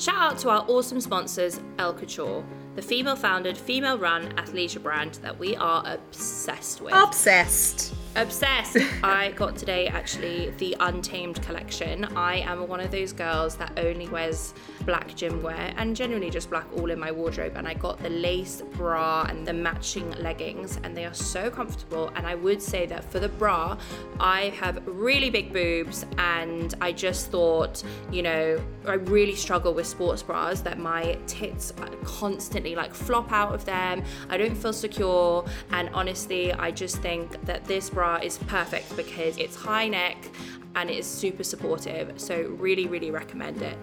Shout out to our awesome sponsors, L'Couture, the female founded, female run athleisure brand that we are obsessed with. Obsessed. Obsessed. I got today actually the Untamed collection. I am one of those girls that only wears black gym wear and generally just black all in my wardrobe. And I got the lace bra and the matching leggings, and they are so comfortable. And I would say that for the bra, I have really big boobs, and I just thought, you know, I really struggle with sports bras that my tits constantly like flop out of them. I don't feel secure, and honestly, I just think that this bra bra is perfect because it's high neck and it is super supportive. So, really, really recommend it.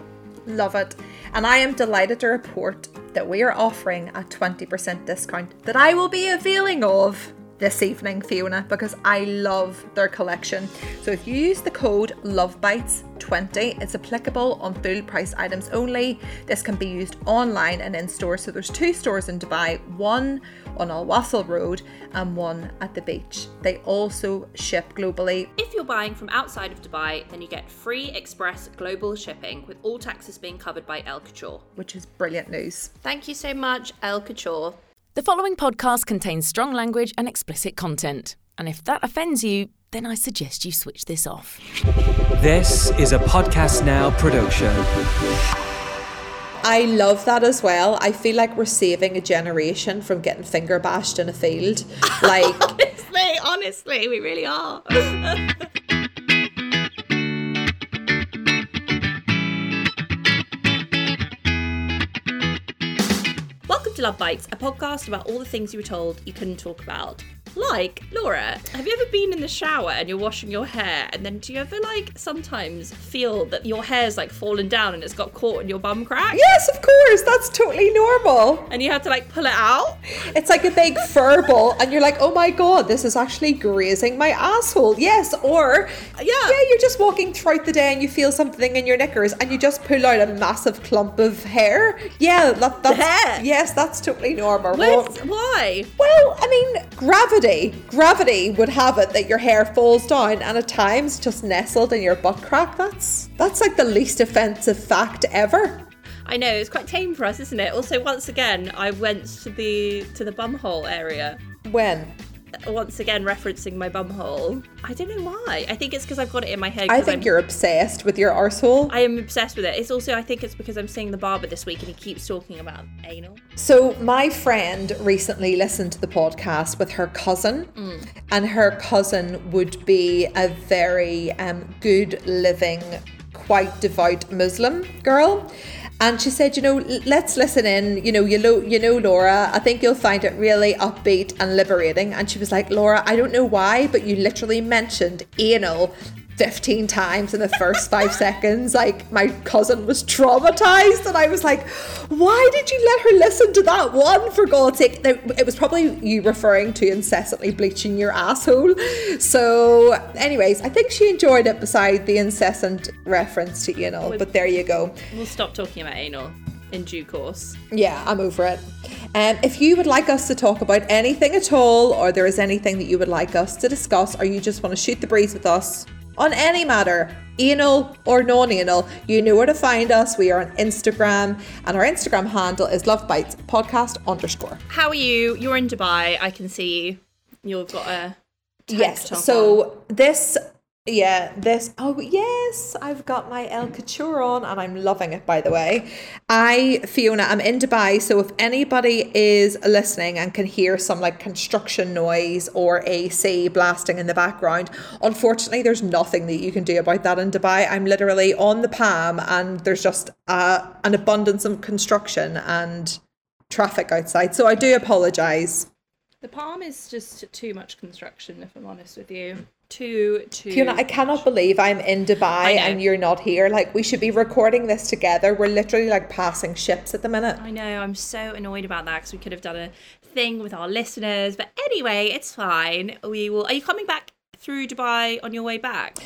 Love it. And I am delighted to report that we are offering a 20% discount that I will be availing of this evening, Fiona, because I love their collection. So if you use the code LOVEBITES20, it's applicable on full price items only. This can be used online and in store. So there's two stores in Dubai, one on Al Wasl Road and one at the beach. They also ship globally. If you're buying from outside of Dubai, then you get free express global shipping with all taxes being covered by L'Couture. Which is brilliant news. Thank you so much, L'Couture. The following podcast contains strong language and explicit content. And if that offends you, then I suggest you switch this off. This is a Podcast Now production. I love that as well. I feel like we're saving a generation from getting finger bashed in a field. Like honestly, honestly, we really are. Welcome to Love Bites, a podcast about all the things you were told you couldn't talk about. Like, Laura, have you ever been in the shower and you're washing your hair and then do you ever like sometimes feel that your hair's like fallen down and it's got caught in your bum crack? Yes, of course, that's totally normal. And you have to like pull it out? It's like a big fur ball and you're like, oh my god, this is actually grazing my asshole. Yes, or Yeah. yeah, you're just walking throughout the day and you feel something in your knickers and you just pull out a massive clump of hair. Yeah, that, that's Hair? yes, that's totally normal. Why? Well, I mean, gravity. Gravity would have it that your hair falls down and at times just nestled in your butt crack. That's that's like the least offensive fact ever. I know it's quite tame for us, isn't it? Also, once again, I went to the to the bumhole area. When? Once again, referencing my bumhole. I don't know why. I think it's because I've got it in my head. I think I'm, you're obsessed with your arsehole. I am obsessed with it. It's also, I think it's because I'm seeing the barber this week and he keeps talking about anal. So, my friend recently listened to the podcast with her cousin, and her cousin would be a very um, good living, quite devout Muslim girl. And she said, you know, let's listen in. You know, you know, you know, Laura. I think you'll find it really upbeat and liberating. And she was like, Laura, I don't know why, but you literally mentioned anal 15 times in the first five seconds. Like, my cousin was traumatized, and I was like, why did you let her listen to that one for God's sake? It was probably you referring to incessantly bleaching your asshole. So, anyways, I think she enjoyed it beside the incessant reference to anal, but there you go. We'll stop talking about anal in due course. Yeah, I'm over it. Um, if you would like us to talk about anything at all, or there is anything that you would like us to discuss, or you just want to shoot the breeze with us on any matter, anal or non anal, you know where to find us. We are on Instagram, and our Instagram handle is Love Bites Podcast underscore. How are you? You're in Dubai. I can see you've got a Yes. So this, yeah, this. Oh yes, I've got my L'Couture on, and I'm loving it. By the way, I Fiona, I'm in Dubai. So if anybody is listening and can hear some like construction noise or AC blasting in the background, unfortunately, there's nothing that you can do about that in Dubai. I'm literally on the Palm, and there's just uh, an abundance of construction and traffic outside. So I do apologize. The Palm is just too much construction, if I'm honest with you. Too, too. Fiona, I cannot believe I'm in Dubai and you're not here. Like, we should be recording this together. We're literally like passing ships at the minute. I know, I'm so annoyed about that because we could have done a thing with our listeners. But anyway, it's fine. We will. Are you coming back through Dubai on your way back?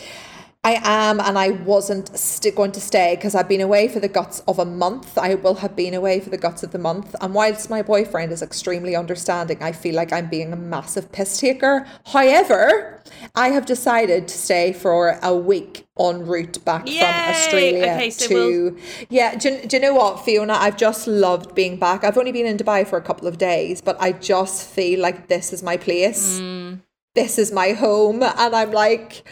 I am, and I wasn't st- going to stay because I've been away for the guts of a month. I will have been away for the guts of the month. And whilst my boyfriend is extremely understanding, I feel like I'm being a massive piss taker. However, I have decided to stay for a week en route back Yay! from Australia Okay, so to. we'll- Yeah, do, do you know what, Fiona? I've just loved being back. I've only been in Dubai for a couple of days, but I just feel like this is my place. Mm. This is my home. And I'm like,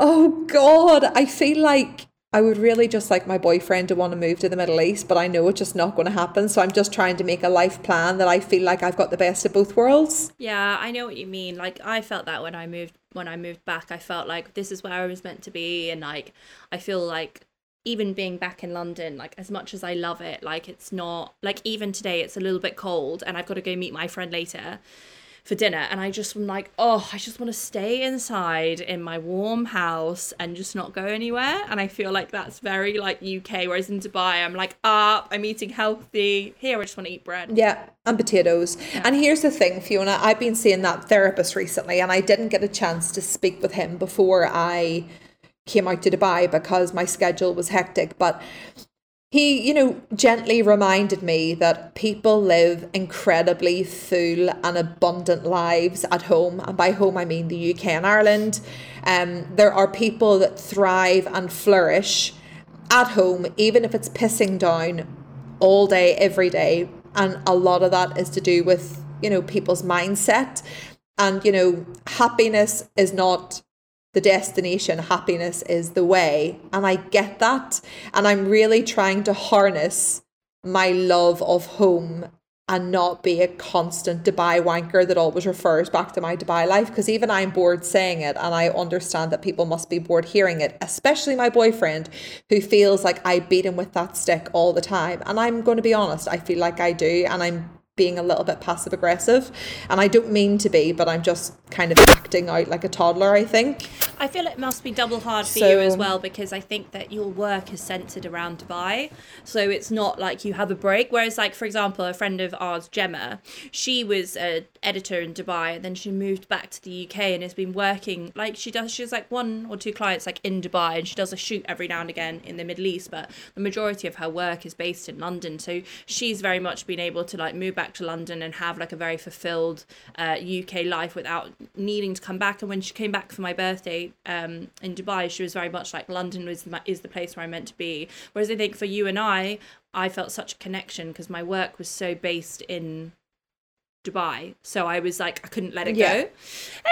oh God, I feel like I would really just like my boyfriend to want to move to the Middle East, but I know it's just not going to happen. So I'm just trying to make a life plan that I feel like I've got the best of both worlds. Yeah, I know what you mean. Like I felt that when I moved when I moved back, I felt like this is where I was meant to be and like I feel like even being back in London, like as much as I love it, like it's not like even today it's a little bit cold and I've got to go meet my friend later for dinner and I just am like, oh, I just want to stay inside in my warm house and just not go anywhere. And I feel like that's very like UK, whereas in Dubai I'm like up, I'm eating healthy. Here I just want to eat bread. Yeah, and potatoes. And here's the thing, Fiona, I've been seeing that therapist recently, and I didn't get a chance to speak with him before I came out to Dubai because my schedule was hectic. But he, you know, gently reminded me that people live incredibly full and abundant lives at home. And by home, I mean the UK and Ireland. Um, there are people that thrive and flourish at home, even if it's pissing down all day, every day. And a lot of that is to do with, you know, people's mindset. And, you know, happiness is not the destination, happiness is the way. And I get that. And I'm really trying to harness my love of home and not be a constant Dubai wanker that always refers back to my Dubai life. Because even I'm bored saying it, and I understand that people must be bored hearing it, especially my boyfriend, who feels like I beat him with that stick all the time. And I'm going to be honest, I feel like I do. And I'm being a little bit passive aggressive. And I don't mean to be, but I'm just kind of acting out like a toddler, I think. I feel it must be double hard for So- you as well because I think that your work is centered around Dubai. So it's not like you have a break. Whereas, like, for example, a friend of ours, Gemma, she was an editor in Dubai and then she moved back to the UK and has been working like she does. She has like one or two clients like in Dubai and she does a shoot every now and again in the Middle East. But the majority of her work is based in London. So she's very much been able to like move back to London and have like a very fulfilled uh, UK life without needing to come back. And when she came back for my birthday um, in Dubai, she was very much like London was my, is the place where I'm meant to be. Whereas I think for you and I, I felt such a connection because my work was so based in Dubai. So I was like, I couldn't let it Yeah. go.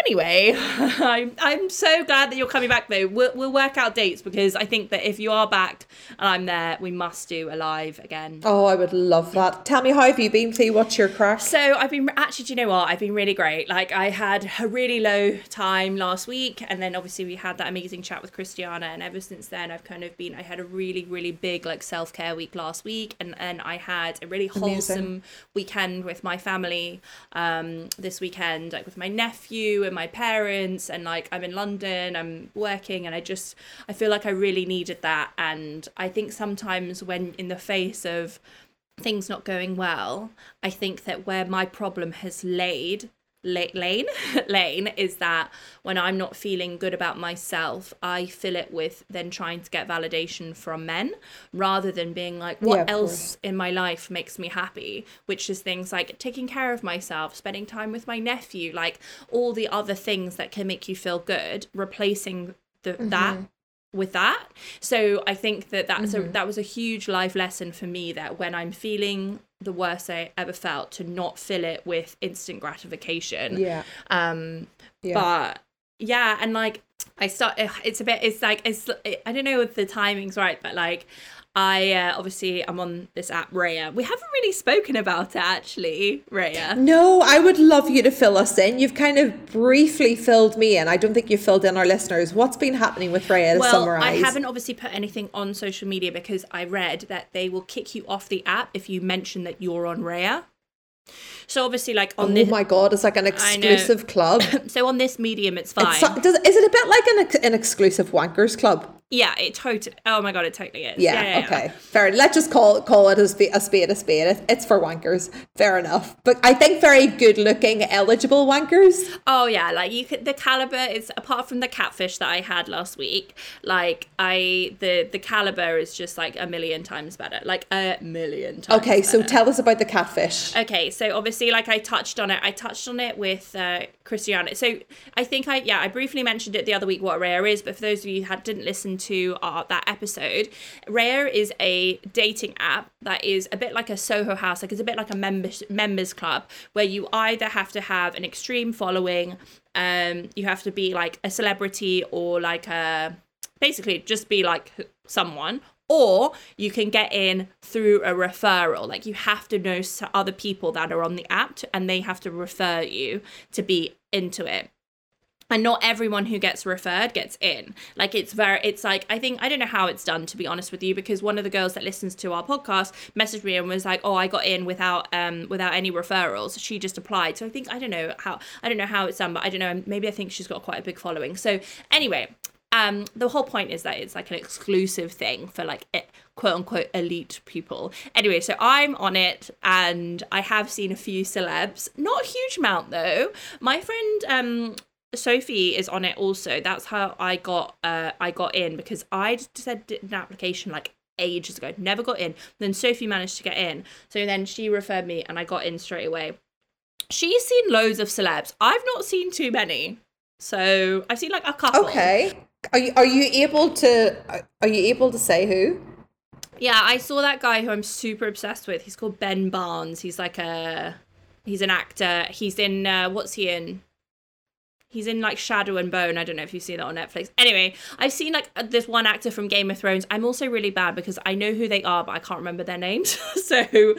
Anyway, I'm, I'm so glad that you're coming back though. We'll, we'll work out dates because I think that if you are back and I'm there, we must do a live again. Oh, I would love that. Tell me, how have you been, Fee? What's your crack? So I've been actually, do you know what? I've been really great. Like I had a really low time last week, and then obviously we had that amazing chat with Christiana, and ever since then I've kind of been. I had a really, really big like self care week last week, and and I had a really wholesome weekend with my family um this weekend, like with my nephew and my parents, and like I'm in London, I'm working, and I just I feel like I really needed that, and I think sometimes when in the face of things not going well, I think that where my problem has laid, la- lane, lane is that when I'm not feeling good about myself, I fill it with then trying to get validation from men rather than being like, what Yeah, else in my life makes me happy? Which is things like taking care of myself, spending time with my nephew, like all the other things that can make you feel good, replacing the, that with that. So I think that that's Mm-hmm. a that was a huge life lesson for me that when I'm feeling the worst I ever felt to not fill it with instant gratification. Yeah. Um Yeah. but yeah, and like I start it's a bit it's like it's I don't know if the timing's right, but like I uh, obviously I'm on this app Raya. We haven't really spoken about it actually, Raya. No, I would love you to fill us in. You've kind of briefly filled me in. I don't think you've filled in our listeners. What's been happening with Raya Well, summarize? I haven't obviously put anything on social media because I read that they will kick you off the app if you mention that you're on Raya. So obviously, like on Oh this, my god, it's like an exclusive club. so on this medium, it's fine. It's does, is it a bit like an, an exclusive wankers club? Yeah, it totally. Oh my god, it totally is. Yeah, yeah, yeah. okay. Fair. Let's just call call it a spade a spade. A spade. It- It's for wankers. Fair enough. But I think very good looking, eligible wankers. Oh yeah, like you could. The caliber is apart from the catfish that I had last week. Like I, the the caliber is just like a million times better. Like a million times. Okay, so tell us about the catfish. Okay, so obviously, like I touched on it, I touched on it with uh, Christiana. So I think I, yeah, I briefly mentioned it the other week what Raya is, but for those of you who had, didn't listen to our, that episode, Raya is a dating app that is a bit like a Soho House, like it's a bit like a members members club where you either have to have an extreme following, um, you have to be like a celebrity or like a basically just be like someone or you can get in through a referral. Like you have to know other people that are on the app to- and they have to refer you to be into it and not everyone who gets referred gets in. Like it's very it's like i think i don't know how it's done to be honest with you because one of the girls that listens to our podcast messaged me and was like oh i got in without um without any referrals. She just applied. So i think i don't know how i don't know how it's done but i don't know maybe i think she's got quite a big following. So anyway um the whole point is that it's like an exclusive thing for like quote unquote elite people. Anyway so i'm on it and i have seen a few celebs. Not a huge amount though. My friend um Sophie is on it also. That's how I got uh I got in because I said did an application like ages ago, never got in. Then Sophie managed to get in. So then she referred me and I got in straight away. She's seen loads of celebs. I've not seen too many. So I've seen like a couple. Okay. Are you are you able to are you able to say who? Yeah, I saw that guy who I'm super obsessed with. He's called Ben Barnes. He's like a he's an actor. He's in uh, what's he in? He's in like Shadow and Bone. I don't know if you've seen that on Netflix. Anyway, I've seen like uh, this one actor from Game of Thrones. I'm also really bad because I know who they are, but I can't remember their names. so,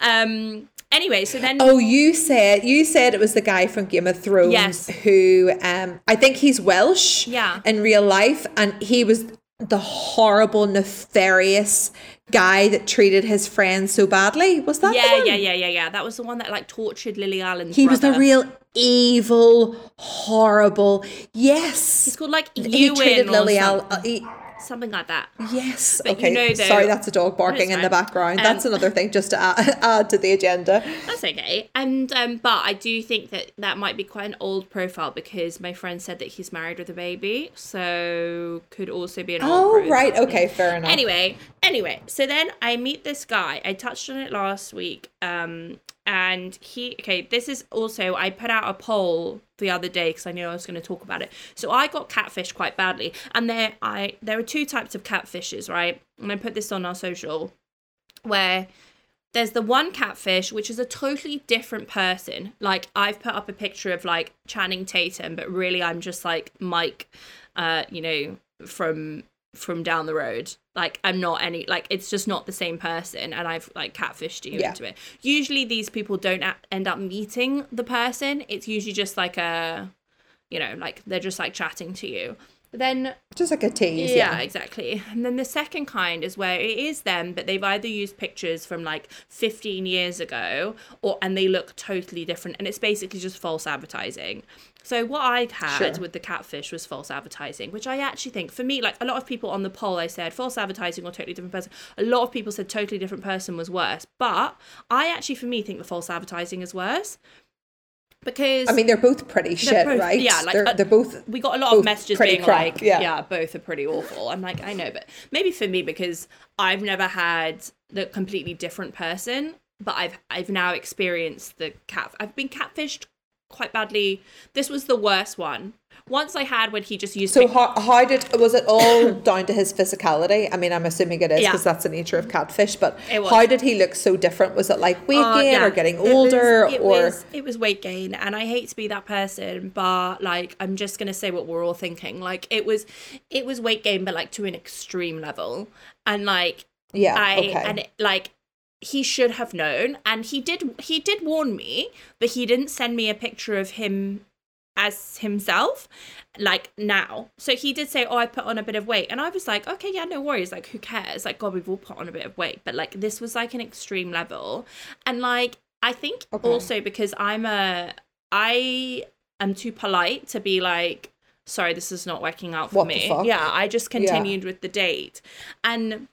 um, anyway, so then Oh, you said you said it was the guy from Game of Thrones Yes. who um I think he's Welsh Yeah. in real life and he was the horrible nefarious guy that treated his friends so badly. Was that yeah, yeah, yeah, yeah, yeah. That was the one that like tortured Lily Allen. He was the real evil, horrible. Yes. He's called like he Ewan treated or Lily Al- something, uh, he- something like that. Yes. But you okay. know, though- Sorry, that's a dog barking in the background. Um, That's another thing just to add, add to the agenda. That's okay. And um, but I do think that that might be quite an old profile because my friend said that he's married with a baby, so could also be an old. Oh, profile. right. Okay. Fair enough. Anyway, anyway, so then I meet this guy. I touched on it last week. Um, and he okay. This is also I put out a poll the other day because I knew I was going to talk about it. So I got catfish quite badly, and there I there are two types of catfishes, right? And I put this on our social where there's the one catfish which is a totally different person like i've put up a picture of like channing tatum but really i'm just like mike uh you know from from down the road like i'm not any like it's just not the same person and i've like catfished you Yeah. into it usually these people don't a- end up meeting the person it's usually just like a you know like they're just like chatting to you but then Just like a tease. yeah, Yeah. exactly. And then the second kind is where it is them, but they've either used pictures from like 15 years ago or and they look totally different and it's basically just false advertising. So what I had Sure. with the catfish was false advertising, which I actually think for me like a lot of people on the poll I said false advertising or totally different person. A lot of people said totally different person was worse, but I actually for me think the false advertising is worse. Because I mean, they're both pretty shit, both- right? yeah, like, they're, uh, they're both. we got a lot of messages being crap, like, yeah. yeah. both are pretty awful. I'm like, I know, but maybe for me because I've never had the completely different person, but I've I've now experienced the cat. I've been catfished quite badly. This was the worst one. Once I had when he just used. So how, how did was it all down to his physicality? I mean, I'm assuming it is Yeah. because that's the nature of catfish. But how did he look so different? Was it like weight Uh, gain yeah. or getting It was- older it or? was, it was weight gain and i hate to be that person but like i'm just gonna say what we're all thinking like it was it was weight gain but like to an extreme level and like Yeah, i okay. and it, like he should have known. And he did he did warn me but he didn't send me a picture of him as himself like now. So he did say oh i put on a bit of weight. And i was like okay yeah no worries. Like who cares? Like god we've all put on a bit of weight. But like this was like an extreme level. And like i think Okay. also because i'm a i am too polite to be like sorry, this is not working out for What me. Yeah, I just continued with the date. And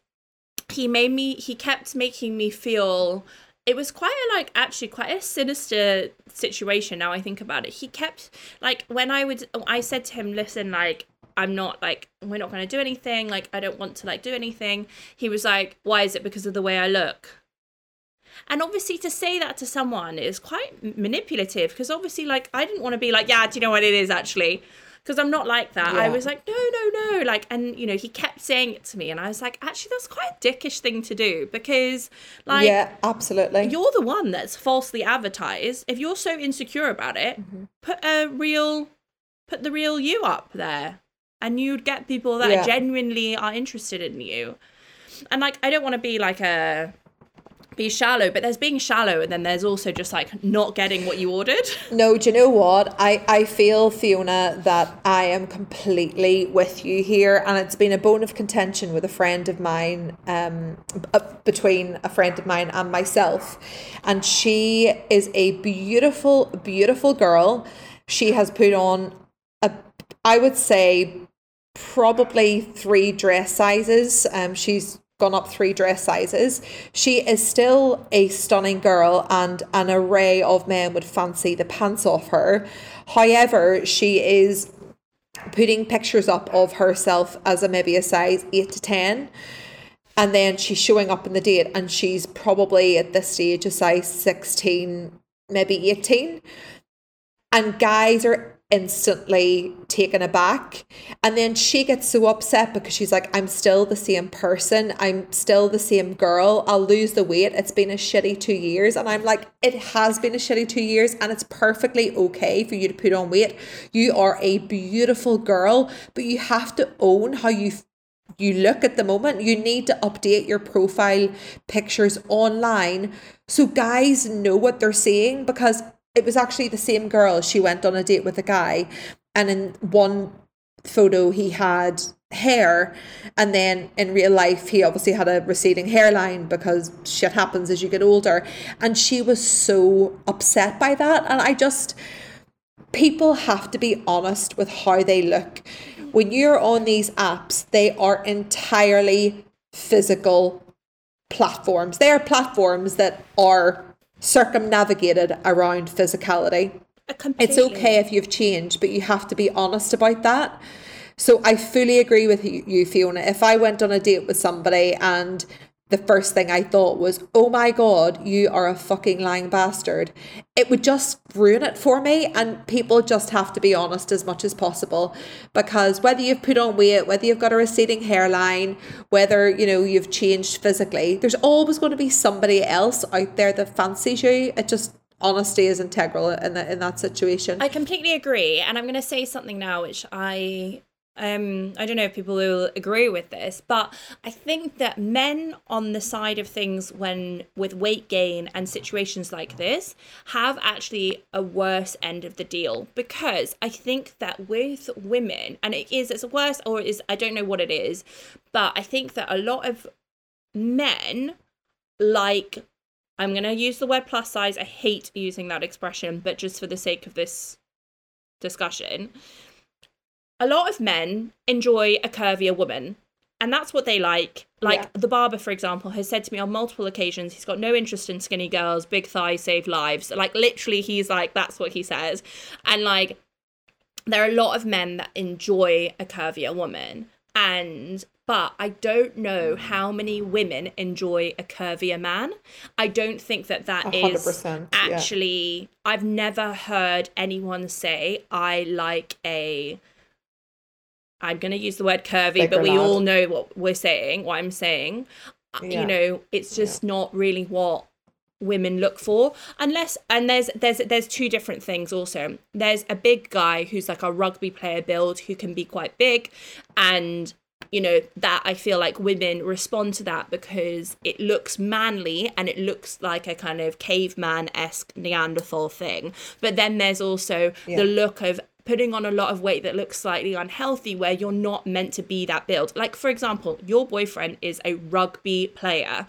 he made me he kept making me feel it was quite a like actually quite a sinister situation now I think about it. He kept like when I would I said to him, listen, like I'm not like we're not gonna do anything, like I don't want to like do anything. He was like, Why is it because of the way I look? And obviously, to say that to someone is quite manipulative because obviously, like, I didn't want to be like, yeah, do you know what it is actually? Because I'm not like that. I was like, no, no, no. Like, and, you know, he kept saying it to me. And I was like, actually, that's quite a dickish thing to do because, like, yeah, absolutely. you're the one that's falsely advertised. If you're so insecure about it, Mm-hmm. put a real, put the real you up there, and you'd get people that Yeah. genuinely are interested in you. And like, I don't want to be like a be shallow, but there's being shallow, and then there's also just like not getting what you ordered. No, do you know what? I, I feel, Fiona, that I am completely with you here. And it's been a bone of contention with a friend of mine, um, uh, between a friend of mine and myself. And she is a beautiful, beautiful girl. She has put on, a, I would say, probably three dress sizes. Um, she's gone up three dress sizes. She is still a stunning girl, and an array of men would fancy the pants off her. However, she is putting pictures up of herself as a maybe a size eight to ten. And then she's showing up in the date, and she's probably at this stage a size 16, maybe 18 and guys are instantly taken aback. And then she gets so upset because she's like i'm still the same person. I'm still the same girl. I'll lose the weight. It's been a shitty two years. And i'm like it has been a shitty two years and it's perfectly okay for you to put on weight. You are a beautiful girl but you have to own how you you look at the moment. You need to update your profile pictures online so guys know what they're seeing because it was actually the same girl she went on a date with a guy and in one photo he had hair and then in real life he obviously had a receding hairline because shit happens as you get older and she was so upset by that and i just people have to be honest with how they look. When you're on these apps, they are entirely physical platforms. They are platforms that are circumnavigated around physicality. It's okay if you've changed, but you have to be honest about that. So I fully agree with you, you, Fiona. If I went on a date with somebody and the first thing I thought was, oh my God, you are a fucking lying bastard, it would just ruin it for me. And people just have to be honest as much as possible because whether you've put on weight, whether you've got a receding hairline, whether, you know, you've changed physically, there's always going to be somebody else out there that fancies you. It just, honesty is integral in, that in that situation. I completely agree, and I'm going to say something now, which I um I don't know if people will agree with this, but I think that men on the side of things when with weight gain and situations like this have actually a worse end of the deal because I think that with women, and it is it's worse or it is I don't know what it is, but I think that a lot of men like I'm going to use the word plus size. I hate using that expression, but just for the sake of this discussion, a lot of men enjoy a curvier woman. And that's what they like. Like Yeah. the barber, for example, has said to me on multiple occasions, he's got no interest in skinny girls, big thighs save lives. Like literally, he's like, that's what he says. And like, there are a lot of men that enjoy a curvier woman. And but I don't know mm. how many women enjoy a curvier man. I don't think that that is percent, yeah. actually. I've never heard anyone say I like a. I'm going to use the word curvy, but we all know what we're saying. What I'm saying, Uh, Yeah. you know, it's just not really what women look for unless and there's there's there's two different things also there's a big guy who's like a rugby player build who can be quite big and you know that i feel like women respond to that because it looks manly and it looks like a kind of caveman-esque neanderthal thing but then there's also Yeah. the look of putting on a lot of weight that looks slightly unhealthy where you're not meant to be that build like for example your boyfriend is a rugby player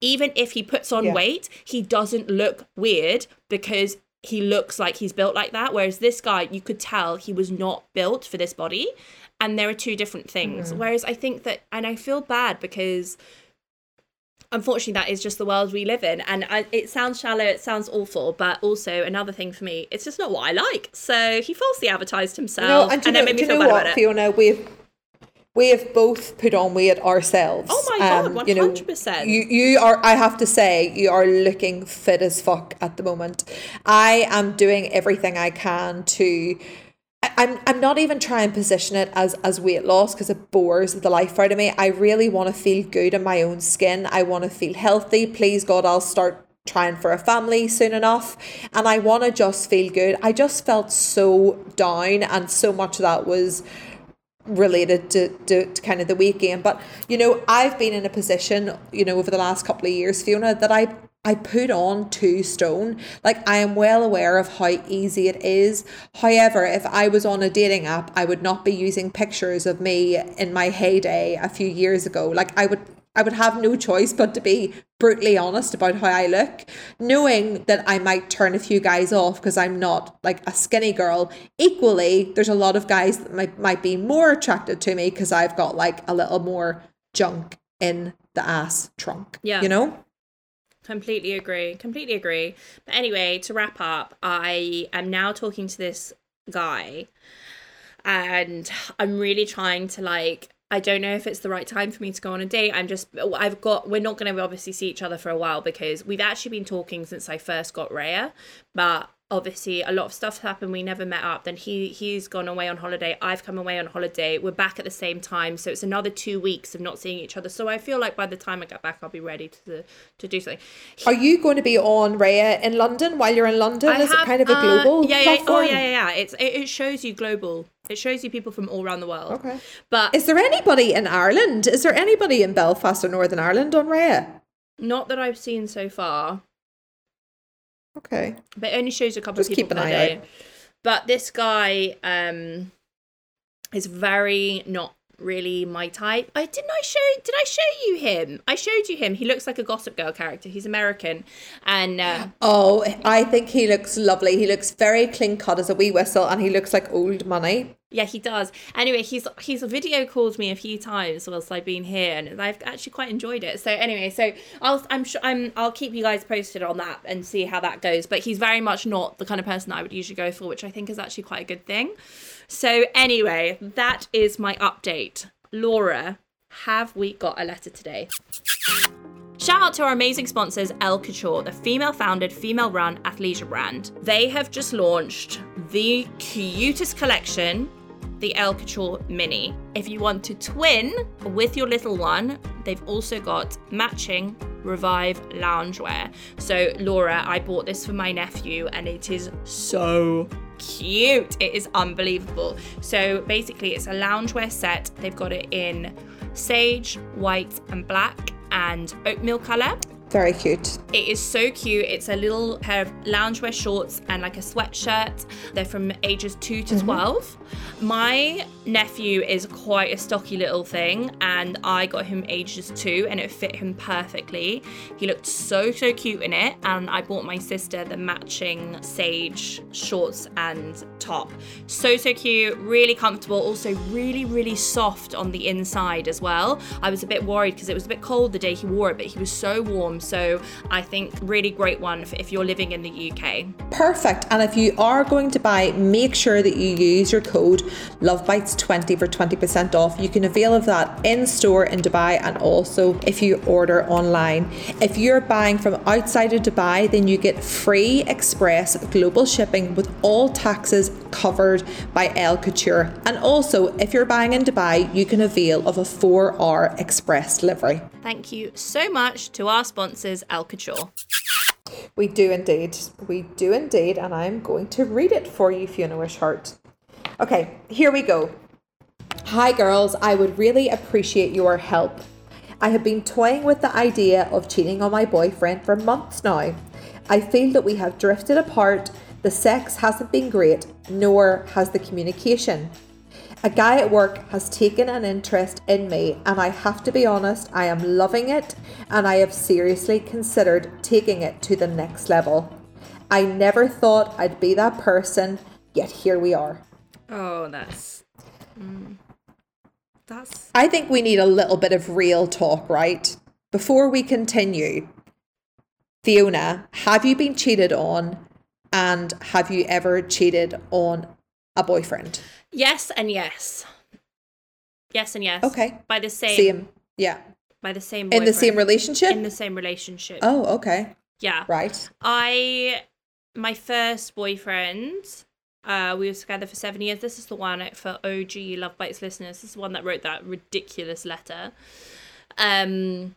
even if he puts on Yeah. weight he doesn't look weird because he looks like he's built like that. Whereas this guy, you could tell he was not built for this body. And there are two different things. Mm-hmm. Whereas I think that, and I feel bad because unfortunately that is just the world we live in and I, it sounds shallow it sounds awful but also another thing for me it's just not what i like so he falsely advertised himself No, and then know, made me feel what, about it Fiona? We've we have both put on weight ourselves. Oh my God, Um, you know, 100%. You you are. I have to say, you are looking fit as fuck at the moment. I am doing everything I can to. I'm I'm not even trying to position it as as weight loss because it bores the life out of me. I really want to feel good in my own skin. I want to feel healthy. Please God, I'll start trying for a family soon enough and I want to just feel good. I just felt so down and so much of that was related to, to, to kind of the weight gain. But you know, I've been in a position, you know, over the last couple of years, Fiona, that I I put on two stone. Like I am well aware of how easy it is. However, if I was on a dating app, I would not be using pictures of me in my heyday a few years ago. Like I would I would have no choice but to be brutally honest about how I look, knowing that I might turn a few guys off because I'm not like a skinny girl. Equally, there's a lot of guys that might, might be more attracted to me because I've got like a little more junk in the ass trunk. Yeah. You know? Completely agree. Completely agree. But anyway, to wrap up, I am now talking to this guy and I'm really trying to like I don't know if it's the right time for me to go on a date. I'm just I've got we're not going to obviously see each other for a while because we've actually been talking since I first got Raya, but obviously a lot of stuff happened we never met up then he he's gone away on holiday i've come away on holiday we're back at the same time so it's another two weeks of not seeing each other so i feel like by the time i get back i'll be ready to to do something Are you going to be on Raya in London while you're in London? I Is it kind of a uh, global yeah, yeah, oh yeah, yeah, yeah. It's it, it shows you global. It shows you people from all around the world. Okay. but Is there anybody in Ireland? Is there anybody in Belfast or Northern Ireland on Raya? not that I've seen so far. Okay. But it only shows a couple Just of people keep an per eye day. out. But this guy um is very not really my type. I didn't I show did I show you him? I showed you him. He looks like a gossip girl character. He's American and uh, Oh, I think he looks lovely. He looks very clean cut as a wee whistle and he looks like old money. Yeah, he does. Anyway, he's he's video called me a few times whilst I've been here, and I've actually quite enjoyed it. So anyway, so I'll I'm sure I'm I'll keep you guys posted on that and see how that goes. But he's very much not the kind of person that I would usually go for, which I think is actually quite a good thing. So anyway, that is my update. Laura, have we got a letter today? Shout out to our amazing sponsors, L'Couture, the female founded, female run athleisure brand. They have just launched the cutest collection, the L'Couture Mini. If you want to twin with your little one, they've also got matching Revive loungewear. So, Laura, I bought this for my nephew and it is so cute. It is unbelievable. So, basically, it's a loungewear set. They've got it in sage, white, and black and oatmeal colour. Very cute. It is so cute. It's a little pair of loungewear shorts and like a sweatshirt. They're from ages 2 to mm-hmm. 12. My nephew is quite a stocky little thing, and I got him ages 2 and it fit him perfectly. He looked so, so cute in it. And I bought my sister the matching sage shorts and top. So, so cute, really comfortable, also really, really soft on the inside as well. I was a bit worried because it was a bit cold the day he wore it, but he was so warm. So, I think really great one if you're living in the UK. Perfect. And if you are going to buy, make sure that you use your code LoveBites20 for 20% off. You can avail of that in store in Dubai and also if you order online. If you're buying from outside of Dubai, then you get free express global shipping with all taxes covered by L'Couture. And also, if you're buying in Dubai, you can avail of a four hour express delivery. Thank you so much to our sponsors, Couture. We do indeed. We do indeed. And I'm going to read it for you, Fiona Wishart. Okay, here we go. Hi, girls. I would really appreciate your help. I have been toying with the idea of cheating on my boyfriend for months now. I feel that we have drifted apart, the sex hasn't been great, nor has the communication. A guy at work has taken an interest in me, and I have to be honest, I am loving it, and I have seriously considered taking it to the next level. I never thought I'd be that person, yet here we are. Oh, that's. Mm, that's. I think we need a little bit of real talk, right? Before we continue, Fiona, have you been cheated on? And have you ever cheated on a boyfriend? Yes and yes. Yes and yes. Okay. By the same. Same. Yeah. By the same. In the same relationship? In the same relationship. oh, okay. Yeah. Right. I my first boyfriend. Uh, we were together for seven years. This is the one for OG Love Bites listeners. This is the one that wrote that ridiculous letter. Um,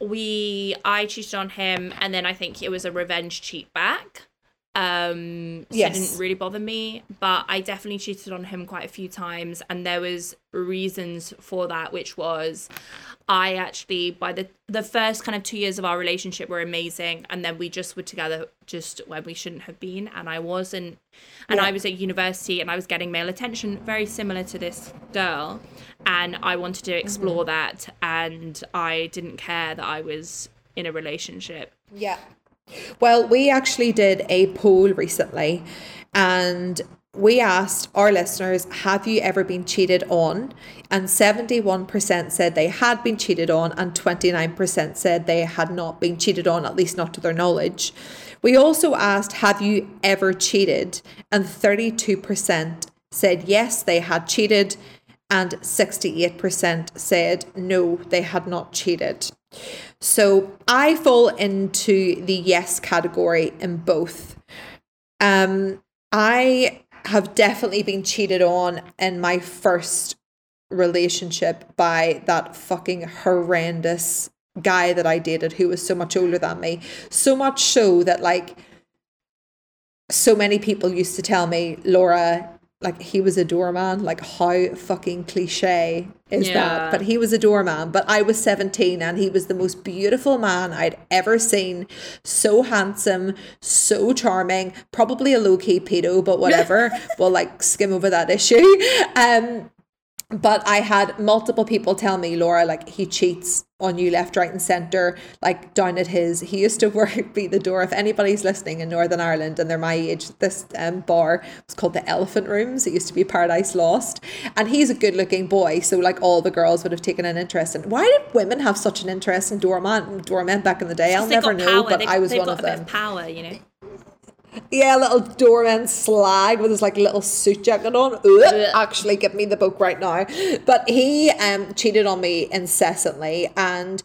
we I cheated on him, and then I think it was a revenge cheat back. Um, so Yes. it didn't really bother me, but I definitely cheated on him quite a few times, and there was reasons for that, which was I actually by the the first kind of two years of our relationship were amazing, and then we just were together just when we shouldn't have been, and I wasn't, and Yeah. I was at university and I was getting male attention, very similar to this girl, and I wanted to explore that, and I didn't care that I was in a relationship. Yeah. Well, we actually did a poll recently and we asked our listeners, have you ever been cheated on? And 71% said they had been cheated on, and 29% said they had not been cheated on, at least not to their knowledge. We also asked, have you ever cheated? And 32% said yes, they had cheated, and 68% said no, they had not cheated. So I fall into the yes category in both. Um, I have definitely been cheated on in my first relationship by that fucking horrendous guy that I dated who was so much older than me. So much so that like so many people used to tell me, Laura, like he was a doorman. Like how fucking cliche is Yeah. that? But he was a doorman. But I was 17 and he was the most beautiful man I'd ever seen. So handsome, so charming, probably a low-key pedo, but whatever. we'll like skim over that issue. Um but I had multiple people tell me, Laura, like he cheats on you left, right, and centre, like down at his. He used to work be the door. If anybody's listening in Northern Ireland and they're my age, this um, bar was called the Elephant Rooms. It used to be Paradise Lost, and he's a good-looking boy. So like all the girls would have taken an interest in. Why did women have such an interest in doorman doormen back in the day? I'll never know, power. but They- I was one of them. of power, you know. Yeah, little doorman slag with his like little suit jacket on. Ugh, actually, give me the book right now. But he um cheated on me incessantly, and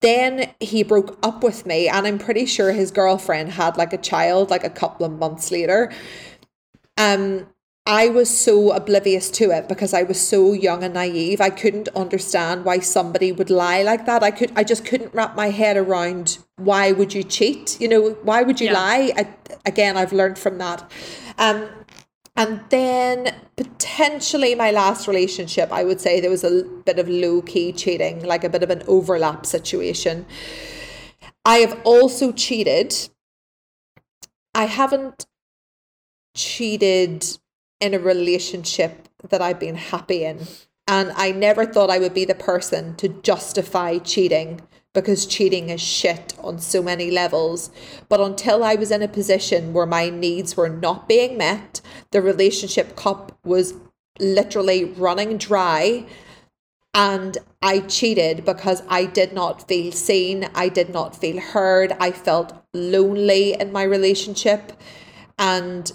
then he broke up with me, and I'm pretty sure his girlfriend had like a child like a couple of months later. Um, I was so oblivious to it because I was so young and naive. I couldn't understand why somebody would lie like that. I could I just couldn't wrap my head around why would you cheat? You know, why would you Yeah. lie? I, again, I've learned from that. Um and then potentially my last relationship, I would say there was a bit of low key cheating, like a bit of an overlap situation. I have also cheated. I haven't cheated in a relationship that I've been happy in. And I never thought I would be the person to justify cheating because cheating is shit on so many levels. But until I was in a position where my needs were not being met, the relationship cup was literally running dry. And I cheated because I did not feel seen. I did not feel heard. I felt lonely in my relationship. And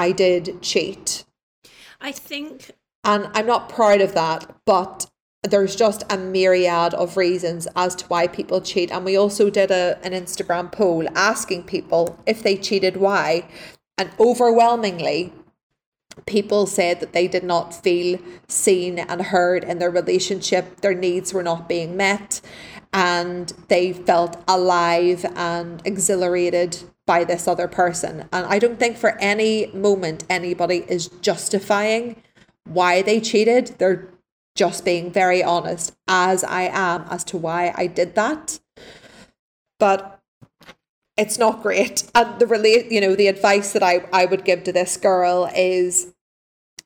I did cheat. I think And I'm not proud of that, but there's just a myriad of reasons as to why people cheat. And we also did a, an Instagram poll asking people if they cheated, why. And overwhelmingly, people said that they did not feel seen and heard in their relationship. Their needs were not being met. And they felt alive and exhilarated by this other person. And I don't think for any moment anybody is justifying why they cheated. They're just being very honest, as I am, as to why I did that. But it's not great. And the relate, you know, the advice that I, I would give to this girl is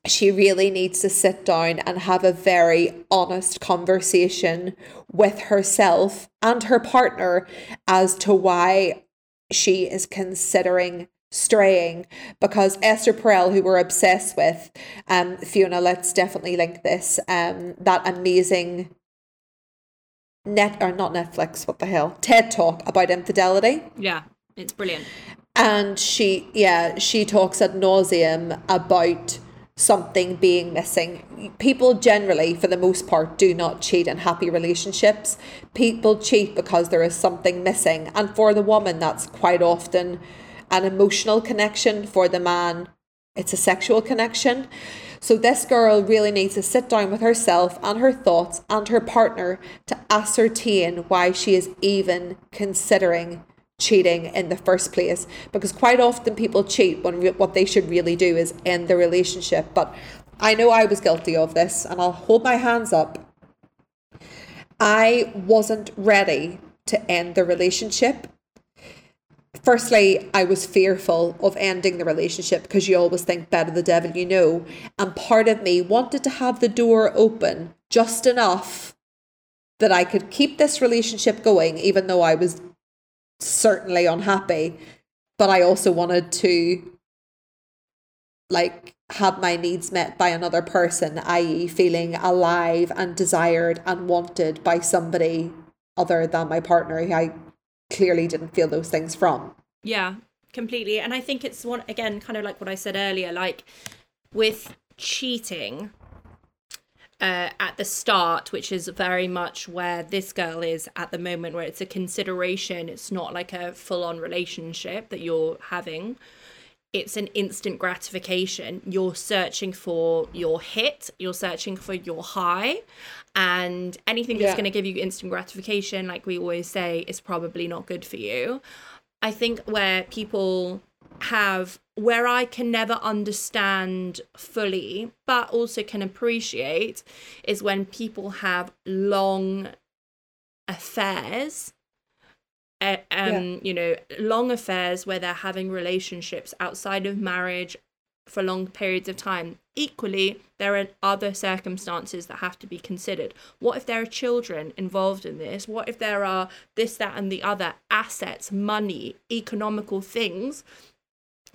she really needs to sit down and have a very honest conversation with herself and her partner as to why she is considering straying because Esther Perel, who we're obsessed with, um, Fiona, let's definitely link this, um, that amazing net or not Netflix, what the hell, TED talk about infidelity. Yeah, it's brilliant. And she, yeah, she talks at nauseum about something being missing. People generally, for the most part, do not cheat in happy relationships. People cheat because there is something missing. And for the woman, that's quite often an emotional connection. For the man, it's a sexual connection. So this girl really needs to sit down with herself and her thoughts and her partner to ascertain why she is even considering cheating in the first place. Because quite often people cheat when re- what they should really do is end the relationship. But i know i was guilty of this and i'll hold my hands up. I wasn't ready to end the relationship. Firstly i was fearful of ending the relationship because you always think better the devil you know. And part of me wanted to have the door open just enough that i could keep this relationship going even though i was certainly unhappy, but I also wanted to like have my needs met by another person, i.e., feeling alive and desired and wanted by somebody other than my partner who I clearly didn't feel those things from. Yeah, completely. And I think it's one again, kind of like what I said earlier, like with cheating, uh, at the start, which is very much where this girl is at the moment, where it's a consideration. It's not like a full on relationship that you're having. It's an instant gratification. You're searching for your hit, you're searching for your high, and anything that's Yeah. going to give you instant gratification, like we always say, is probably not good for you. I think where people have where I can never understand fully, but also can appreciate, is when people have long affairs. Uh, um, you know, long affairs where they're having relationships outside of marriage for long periods of time. Equally, there are other circumstances that have to be considered. What if there are children involved in this? What if there are this, that, and the other assets, money, economical things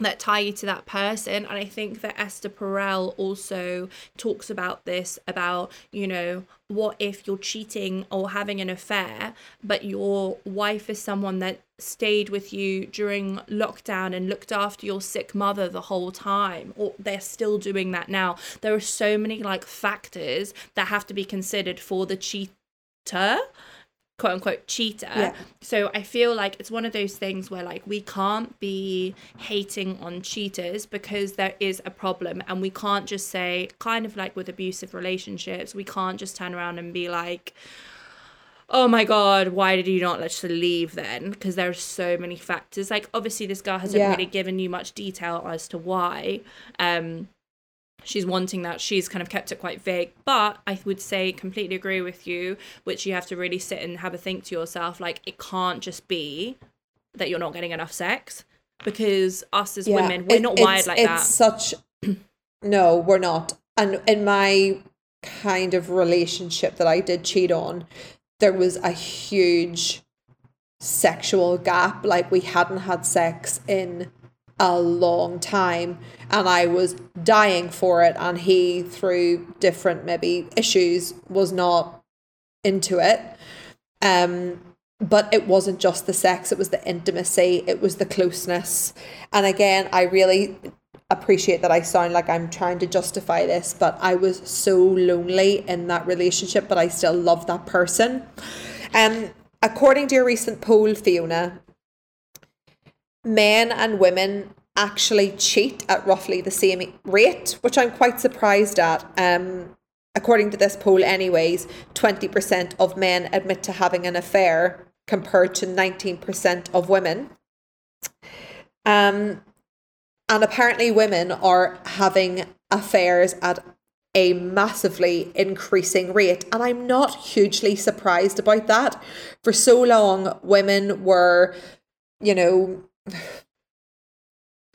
that tie you to that person. And I think that Esther Perel also talks about this about, you know, what if you're cheating or having an affair, but your wife is someone that stayed with you during lockdown and looked after your sick mother the whole time, or they're still doing that now. There are so many like factors that have to be considered for the cheater quote unquote cheater. Yeah. So I feel like it's one of those things where like we can't be hating on cheaters because there is a problem and we can't just say kind of like with abusive relationships, we can't just turn around and be like Oh my god, why did you not let her leave then? Because there are so many factors. Like obviously this girl hasn't Yeah. really given you much detail as to why. Um she's wanting that. She's kind of kept it quite vague. But i would say completely agree with you which you have to really sit and have a think to yourself like it can't just be that you're not getting enough sex. Because us as women we're it- not wired like it's that. such no we're not. And in my kind of relationship that i did cheat on there was a huge sexual gap. Like we hadn't had sex in a long time and i was dying for it and he through different maybe issues was not into it. Um but it wasn't just the sex it was the intimacy it was the closeness. And again i really appreciate that i sound like i'm trying to justify this but i was so lonely in that relationship but i still love that person. Um according to a recent poll fiona men and women actually cheat at roughly the same rate, which I'm quite surprised at. Um, according to this poll, anyways, 20% of men admit to having an affair compared to 19% of women. Um, and apparently, women are having affairs at a massively increasing rate. And I'm not hugely surprised about that. For so long, women were, you know,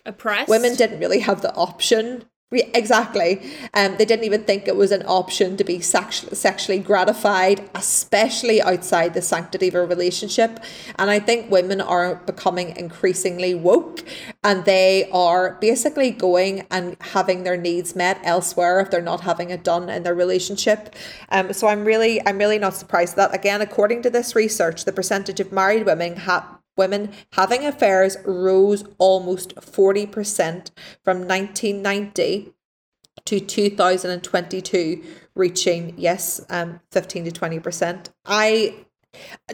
oppressed women didn't really have the option exactly. Um, they didn't even think it was an option to be sexu- sexually gratified, especially outside the sanctity of a relationship. And I think women are becoming increasingly woke and they are basically going and having their needs met elsewhere if they're not having it done in their relationship. Um, so I'm really, I'm really not surprised that again, according to this research, the percentage of married women have women having affairs rose almost 40% from 1990 to 2022 reaching yes um 15 to 20% i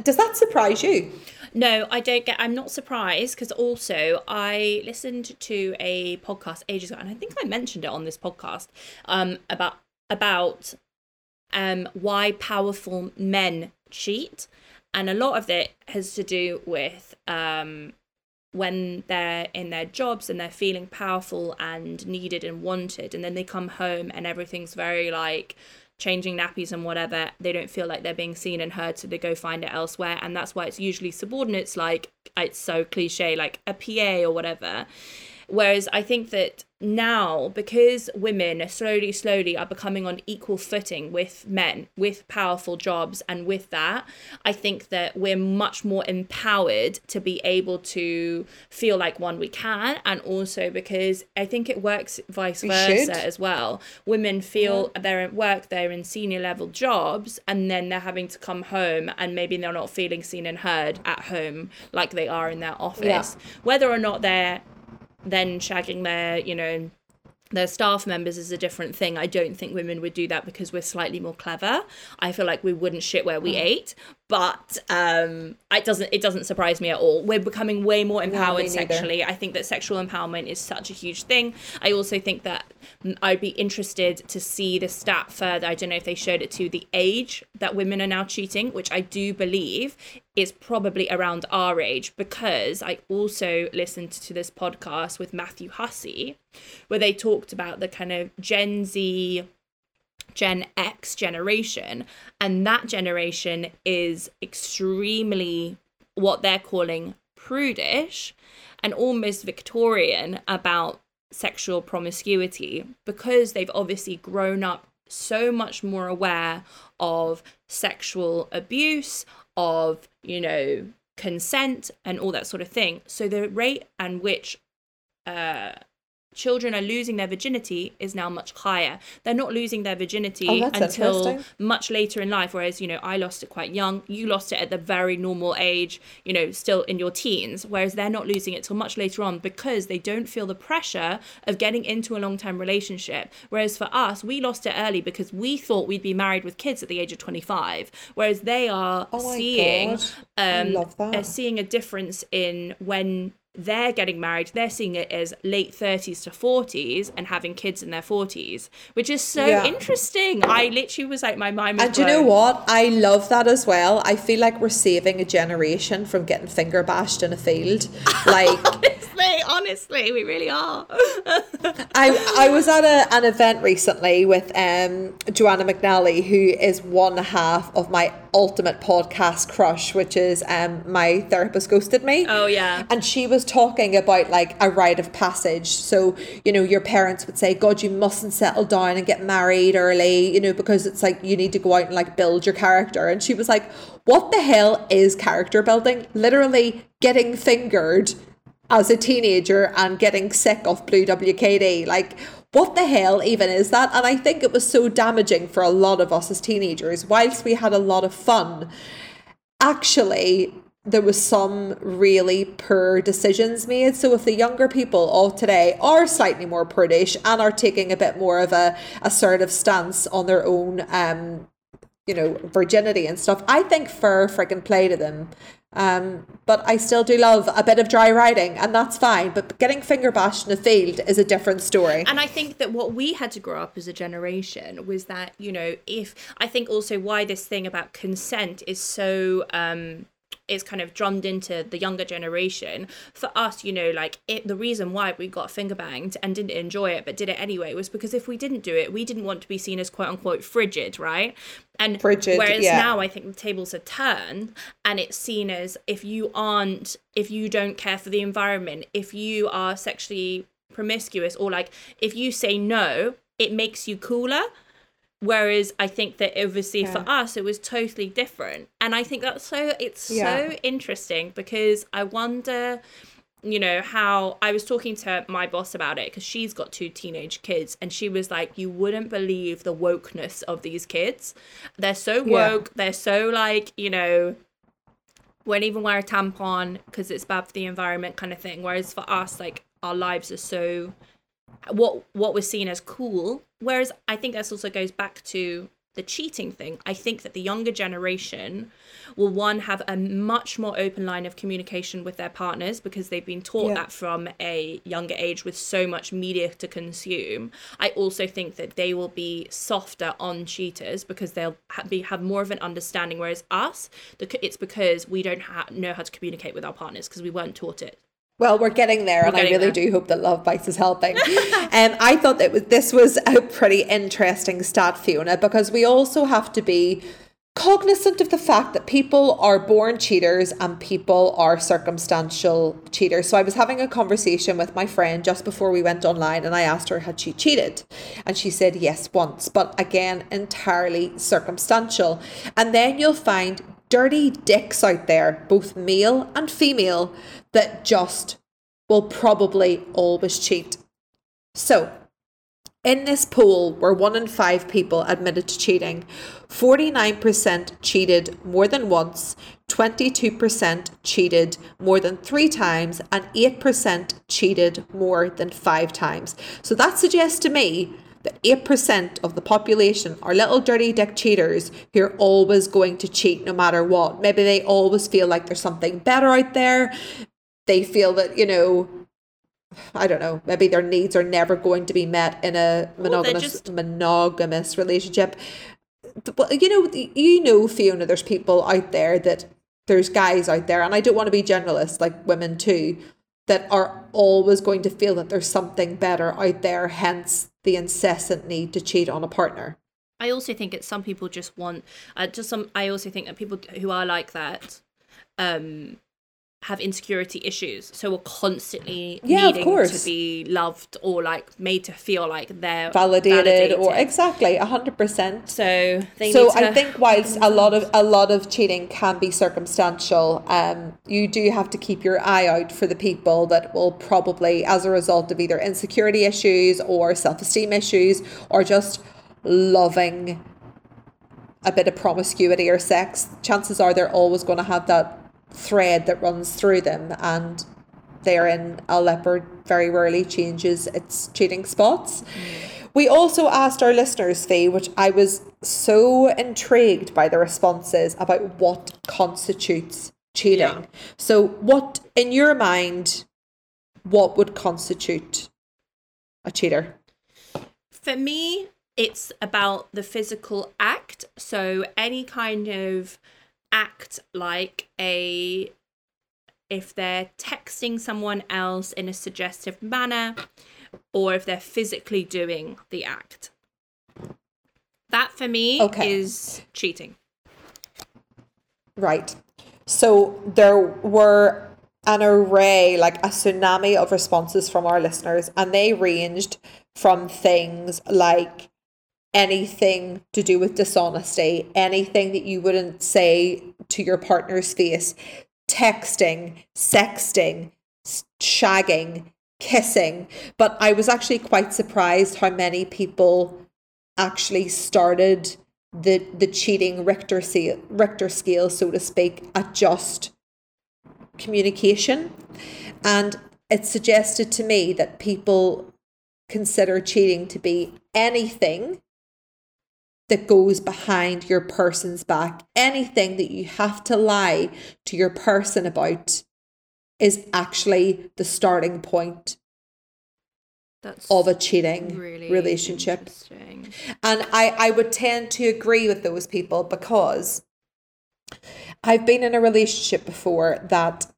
does that surprise you No, I don't get. I'm not surprised because also I listened to a podcast ages ago, and I think I mentioned it on this podcast um, about about um, why powerful men cheat, and a lot of it has to do with um, when they're in their jobs and they're feeling powerful and needed and wanted, and then they come home and everything's very like changing nappies and whatever, they don't feel like they're being seen and heard, so they go find it elsewhere. And that's why it's usually subordinates, like it's so cliche, like a PA or whatever. Whereas I think that now, because women slowly, slowly are becoming on equal footing with men, with powerful jobs, and with that, I think that we're much more empowered to be able to feel like one we can, and also because I think it works vice versa as well. Women feel they're at work, they're in senior level jobs, and then they're having to come home, and maybe they're not feeling seen and heard at home like they are in their office. Whether or not they're then shagging their, you know, their staff members is a different thing. I don't think women would do that because we're slightly more clever. I feel like we wouldn't shit where we mm. ate, but um, it doesn't it doesn't surprise me at all. We're becoming way more empowered neither. sexually. I think that sexual empowerment is such a huge thing. I also think that mm, I'd be interested to see the stat further. I don't know if they showed it to the age that women are now cheating, which I do believe is probably around our age because I also listened to this podcast with Matthew Hussey where they talked about the kind of Gen Z Gen X generation, and that generation is extremely what they're calling prudish and almost Victorian about sexual promiscuity because they've obviously grown up so much more aware of sexual abuse, of, you know, consent and all that sort of thing. So the rate and which uh, children are losing their virginity is now much higher. They're not losing their virginity Oh, until much later in life. Whereas, you know, I lost it quite young. You lost it at the very normal age, you know, still in your teens. Whereas they're not losing it till much later on because they don't feel the pressure of getting into a long term relationship. Whereas for us, we lost it early because we thought we'd be married with kids at the age of 25. Whereas they are Oh seeing um, are seeing a difference in when they're getting married they're seeing it as late 30s to 40s and having kids in their 40s which is so Yeah. interesting i literally was like my mind And do you know what? I love that as well. I feel like we're saving a generation from getting finger bashed in a field. Like honestly honestly we really are I I was at a, an event recently with um Joanna McNally, who is one half of my ultimate podcast crush, which is um my therapist ghosted me. oh yeah And she was talking about like a rite of passage. So, you know, your parents would say, God, you mustn't settle down and get married early, you know, because it's like you need to go out and like build your character. And she was like, What the hell is character building? Literally getting fingered as a teenager and getting sick of Blue WKD. Like, what the hell even is that? And I think it was so damaging for a lot of us as teenagers. Whilst we had a lot of fun, actually there was some really poor decisions made. So if the younger people of today are slightly more prudish and are taking a bit more of a assertive stance on their own um you know virginity and stuff, I think fair friggin' play to them. Um, but I still do love a bit of dry riding, and that's fine. But getting finger bashed in a field is a different story. And I think that what we had to grow up as a generation was that, you know, if I think also why this thing about consent is so um is kind of drummed into the younger generation for us you know like it the reason why we got finger banged and didn't enjoy it but did it anyway was because if we didn't do it we didn't want to be seen as quote unquote frigid right and Frigid, whereas yeah. now i think the tables are turned and it's seen as if you aren't if you don't care for the environment if you are sexually promiscuous or like if you say no, it makes you cooler. Whereas I think that obviously for us it was totally different. And I think that's so it's Yeah. so interesting because I wonder you know how I was talking to my boss about it because she's got two teenage kids and she was like you wouldn't believe the wokeness of these kids they're so Yeah. woke they're so like you know won't even wear a tampon because it's bad for the environment kind of thing whereas for us like our lives are so what what was seen as cool. Whereas i think this also goes back to the cheating thing. I think that the younger generation will one have a much more open line of communication with their partners because they've been taught Yeah. that from a younger age with so much media to consume. I also think that they will be softer on cheaters because they'll ha- be have more of an understanding. Whereas us the, it's because we don't ha- know how to communicate with our partners because we weren't taught it Well, we're getting there, and I really there. do hope that Love Bites is helping. um, I thought that was, this was a pretty interesting stat, Fiona, because we also have to be cognizant of the fact that people are born cheaters and people are circumstantial cheaters. So I was having a conversation with my friend just before we went online, and I asked her had she cheated, and she said yes once, but again entirely circumstantial. And then you'll find dirty dicks out there, both male and female, that just will probably always cheat. So, in this poll, where one in five people admitted to cheating, 49% cheated more than once, 22% cheated more than three times, and 8% cheated more than five times. So that suggests to me that 8% of the population are little dirty dick cheaters who are always going to cheat no matter what. Maybe they always feel like there's something better out there. They feel that, you know, I don't know, maybe their needs are never going to be met in a monogamous just- monogamous relationship. Well, you know, you know, Fiona, there's people out there that there's guys out there, and I don't want to be generalist, like women too, that are always going to feel that there's something better out there, hence the incessant need to cheat on a partner. I also think that some people just want uh, just some I also think that people who are like that um have insecurity issues so we're constantly Yeah, of course. to be loved or like made to feel like they're Validated, or exactly a hundred percent. so they so I think whilst a lot of a lot of cheating can be circumstantial, um, you do have to keep your eye out for the people that will probably, as a result of either insecurity issues or self esteem issues, or just loving a bit of promiscuity or sex, chances are they're always going to have that thread that runs through them, and therein a leopard very rarely changes its cheating spots. Mm. We also asked our listeners, Fee, which I was so intrigued by the responses about what constitutes cheating. Yeah. So, what, in your mind, what would constitute a cheater? For me, it's about the physical act. So any kind of act like a if they're texting someone else in a suggestive manner or if they're physically doing the act. That for me Okay. is cheating. Right. So there were an array, like a tsunami of responses from our listeners, and they ranged from things like anything to do with dishonesty, anything that you wouldn't say to your partner's face, texting, sexting, shagging, kissing. But I was actually quite surprised how many people actually started the the cheating Richter scale, Richter scale, so to speak, at just communication, and it suggested to me that people consider cheating to be anything that goes behind your person's back, anything that you have to lie to your person about is actually the starting point That's of a cheating really relationship. And I, I would tend to agree with those people because I've been in a relationship before that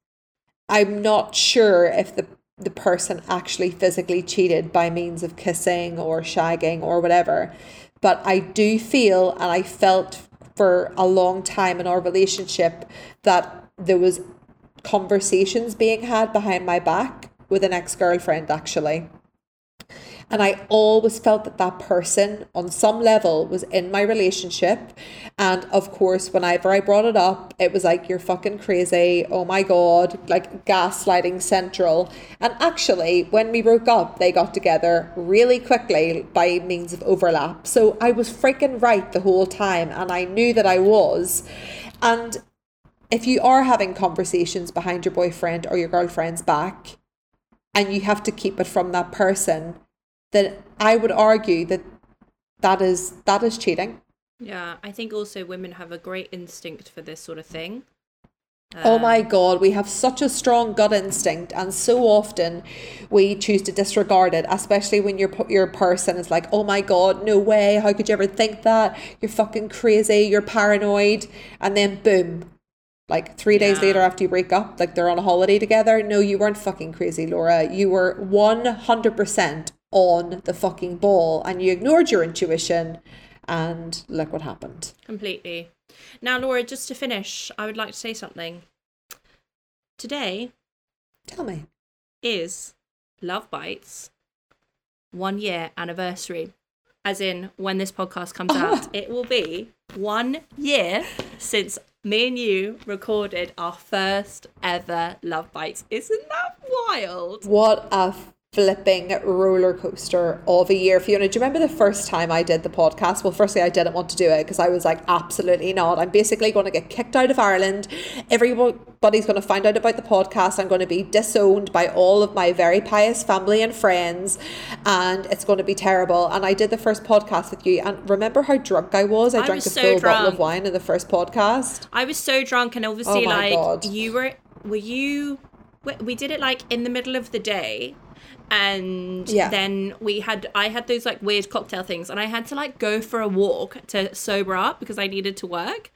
I'm not sure if the the person actually physically cheated by means of kissing or shagging or whatever. But I do feel and I felt for a long time in our relationship that there was conversations being had behind my back with an ex-girlfriend actually. And I always felt that that person, on some level, was in my relationship. And of course, whenever I brought it up, it was like, you're fucking crazy. Oh my God. Like gaslighting central. And actually, when we broke up, they got together really quickly by means of overlap. So I was freaking right the whole time. And I knew that I was. And if you are having conversations behind your boyfriend or your girlfriend's back, and you have to keep it from that person, then I would argue that that is that is cheating. Yeah, I think also women have a great instinct for this sort of thing. oh um, my god, we have such a strong gut instinct, and so often we choose to disregard it. Especially when your your person is like, "Oh my god, no way! How could you ever think that? You're fucking crazy. You're paranoid." And then boom, like three days Yeah. later after you break up, like they're on a holiday together. No, you weren't fucking crazy, Laura. You were 100% on the fucking ball and you ignored your intuition. And look what happened. Completely. Now, Laura, just to finish, I would like to say something. Today Tell me. is Love Bites one year anniversary. As in, when this podcast comes out, it will be one year since me and you recorded our first ever Love Bites. Isn't that wild? What a flipping roller coaster of a year, Fiona. Do you remember the first time I did the podcast? Well, firstly, I didn't want to do it because I was like, absolutely not. I'm basically going to get kicked out of Ireland. Everybody's going to find out about the podcast. I'm going to be disowned by all of my very pious family and friends, and it's going to be terrible. And I did the first podcast with you, and remember how drunk I was? I, I drank was a so full bottle of wine in the first podcast. I was so drunk, and obviously, Oh like, God. you were, were you, we did it like in the middle of the day. And Yeah. then we had, I had those like weird cocktail things, and I had to like go for a walk to sober up because I needed to work.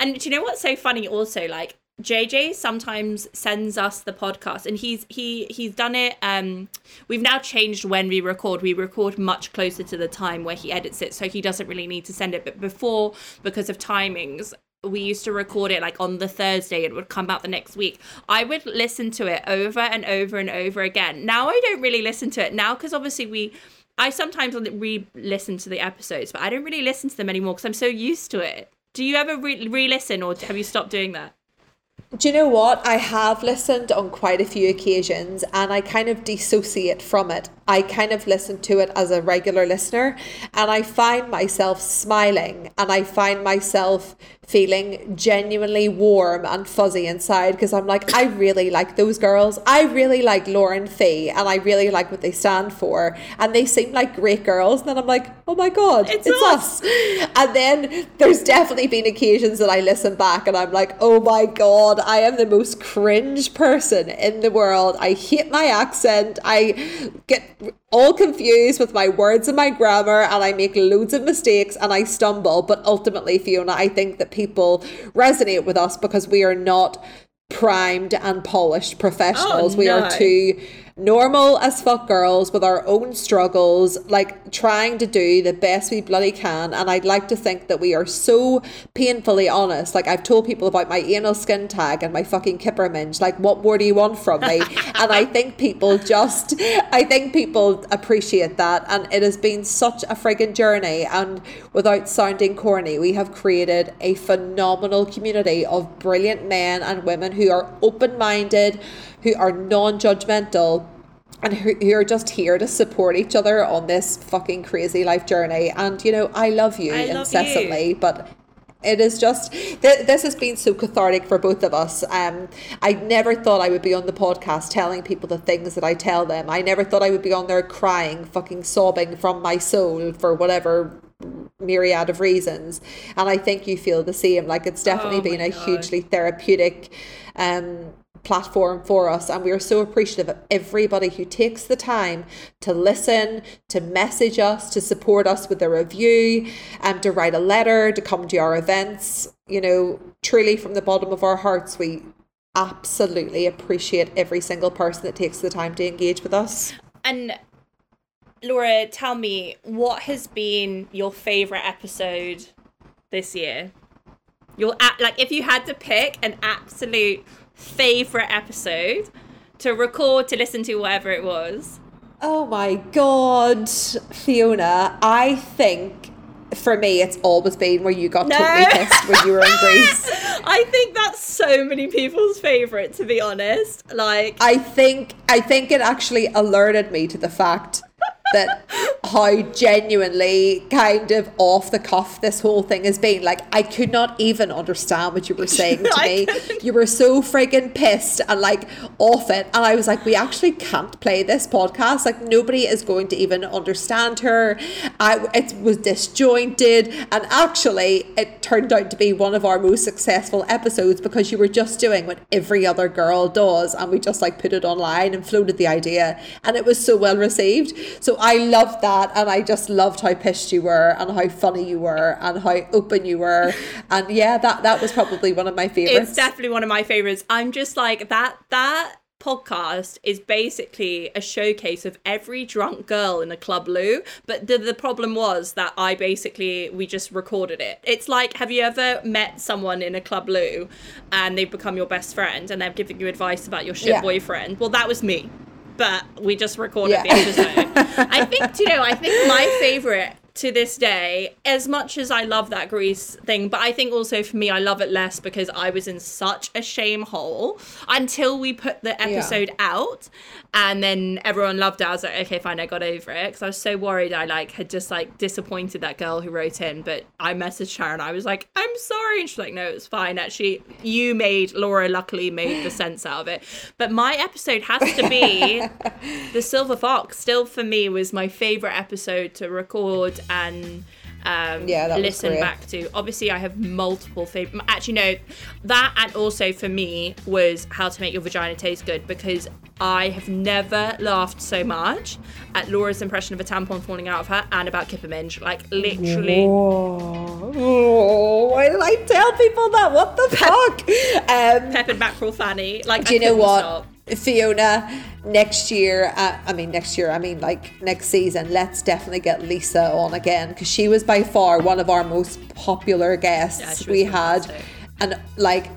And do you know what's so funny? Also, like JJ sometimes sends us the podcast, and he's he he's done it. Um, we've now changed when we record. We record much closer to the time where he edits it, so he doesn't really need to send it. But before, because of timings, we used to record it like on the Thursday. It would come out the next week. I would listen to it over and over and over again. Now I don't really listen to it now because obviously we. I sometimes re-listen to the episodes, but I don't really listen to them anymore because I'm so used to it. Do you ever re- re-listen, or have you stopped doing that? Do you know what? I have listened on quite a few occasions and I kind of dissociate from it. I kind of listen to it as a regular listener and I find myself smiling and I find myself feeling genuinely warm and fuzzy inside because I'm like, I really like those girls. I really like Lauren Fee and I really like what they stand for. And they seem like great girls. And then I'm like, oh my God, It's it's, us. us. And then there's definitely been occasions that I listen back and I'm like, oh my God, I am the most cringe person in the world. I hate my accent. I get all confused with my words and my grammar and I make loads of mistakes and I stumble. But ultimately, Fiona, I think that people resonate with us because we are not primed and polished professionals. Oh, we no. are two normal as fuck girls with our own struggles, like trying to do the best we bloody can. And I'd like to think that we are so painfully honest. Like I've told people about my anal skin tag and my fucking kipper minge. Like, what more do you want from me? and I think people just, I think people appreciate that. And it has been such a frigging journey. And without sounding corny, we have created a phenomenal community of brilliant men and women who are open minded, who are non judgmental and who, who are just here to support each other on this fucking crazy life journey. And you know, I love you I love incessantly, you. but it is just th- this has been so cathartic for both of us. Um, I never thought I would be on the podcast telling people the things that I tell them. I never thought I would be on there crying, fucking sobbing from my soul for whatever myriad of reasons. And I think you feel the same. Like it's definitely Oh been a God. hugely therapeutic um platform for us and we are so appreciative of everybody who takes the time to listen to message us to support us with a review and to write a letter to come to our events you know truly from the bottom of our hearts we absolutely appreciate every single person that takes the time to engage with us And Laura, tell me what has been your favorite episode this year? Your like, if you had to pick an absolute favorite episode to record, to listen to, whatever it was. Oh my god, Fiona! I think for me, it's always been where you got No. totally pissed when you were in Greece. I think that's so many people's favorite, to be honest. Like, I think I think it actually alerted me to the fact that how genuinely kind of off the cuff this whole thing has been. Like I could not even understand what you were saying to me. couldn't. You were so friggin' pissed and like off it. And I was like, we actually can't play this podcast. Like nobody is going to even understand her. I it was disjointed and actually it turned out to be one of our most successful episodes because you were just doing what every other girl does and we just like put it online and floated the idea and it was so well received. So I loved that and I just loved how pissed you were and how funny you were and how open you were. And yeah, that that was probably one of my favorites. it's definitely one of my favorites. I'm just like that that podcast is basically a showcase of every drunk girl in a club loo but the, the problem was that i basically we just recorded it it's like have you ever met someone in a club loo and they've become your best friend and they're giving you advice about your shit Yeah. boyfriend well that was me but we just recorded Yeah. the episode i think you know i think my favorite to this day, as much as I love that Greece thing, but I think also for me, I love it less because I was in such a shame hole until we put the episode out, and then everyone loved it. I was like, okay, fine, I got over it because I was so worried I like had just like disappointed that girl who wrote in. But I messaged her and I was like, I'm sorry, and she's like, no, it's fine. Actually, you made Laura luckily made the sense out of it. But my episode has to be the Silver Fox. Still, for me, was my favorite episode to record and um, Yeah, listen back to. Obviously, I have multiple favorite. Actually, no, that and also for me was how to make your vagina taste good because I have never laughed so much at Laura's impression of a tampon falling out of her and about Kipper Minge. Like literally. Oh, why did I tell people that? What the fuck? Um, Peppered mackerel Fanny. Like, do I you know what? stop. Fiona, next year, uh, I mean, next year, I mean, like next season, let's definitely get Lisa on again because she was by far one of our most popular guests. Yeah, we had, fantastic. and like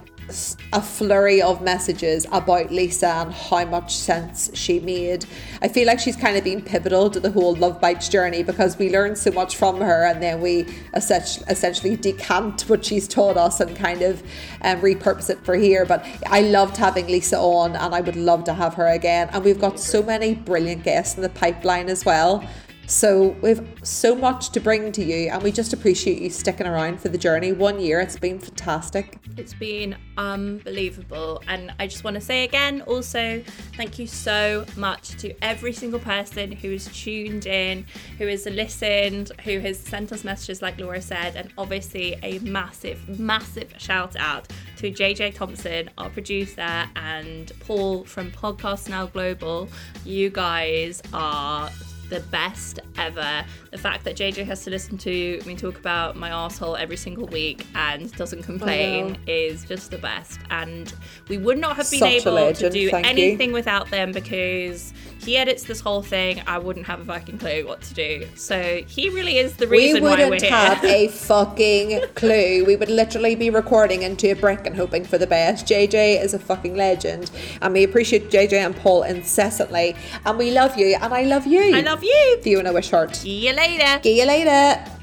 a flurry of messages about Lisa and how much sense she made. I feel like she's kind of been pivotal to the whole Love Bites journey because we learned so much from her and then we essentially decant what she's taught us and kind of um, repurpose it for here. But I loved having Lisa on and I would love to have her again. And we've got so many brilliant guests in the pipeline as well. So we've so much to bring to you, and we just appreciate you sticking around for the journey. One year, it's been fantastic. It's been unbelievable. And I just want to say again, also, thank you so much to every single person who has tuned in, who has listened, who has sent us messages, like Laura said. And obviously, a massive, massive shout out to JJ Thompson, our producer, and Paul from Podcast Now Global. You guys are the best ever. The fact that JJ has to listen to me talk about my asshole every single week and doesn't complain is just the best. And we would not have been Such able legend, to do thank you. anything without them because he edits this whole thing. I wouldn't have a fucking clue what to do. So he really is the We reason why we're wouldn't here. have a fucking clue. We would literally be recording into a brick and hoping for the best. JJ is a fucking legend, and we appreciate JJ and Paul incessantly. And we love you, and I love you. I love you. Fiona Wishart. See you later. See you later.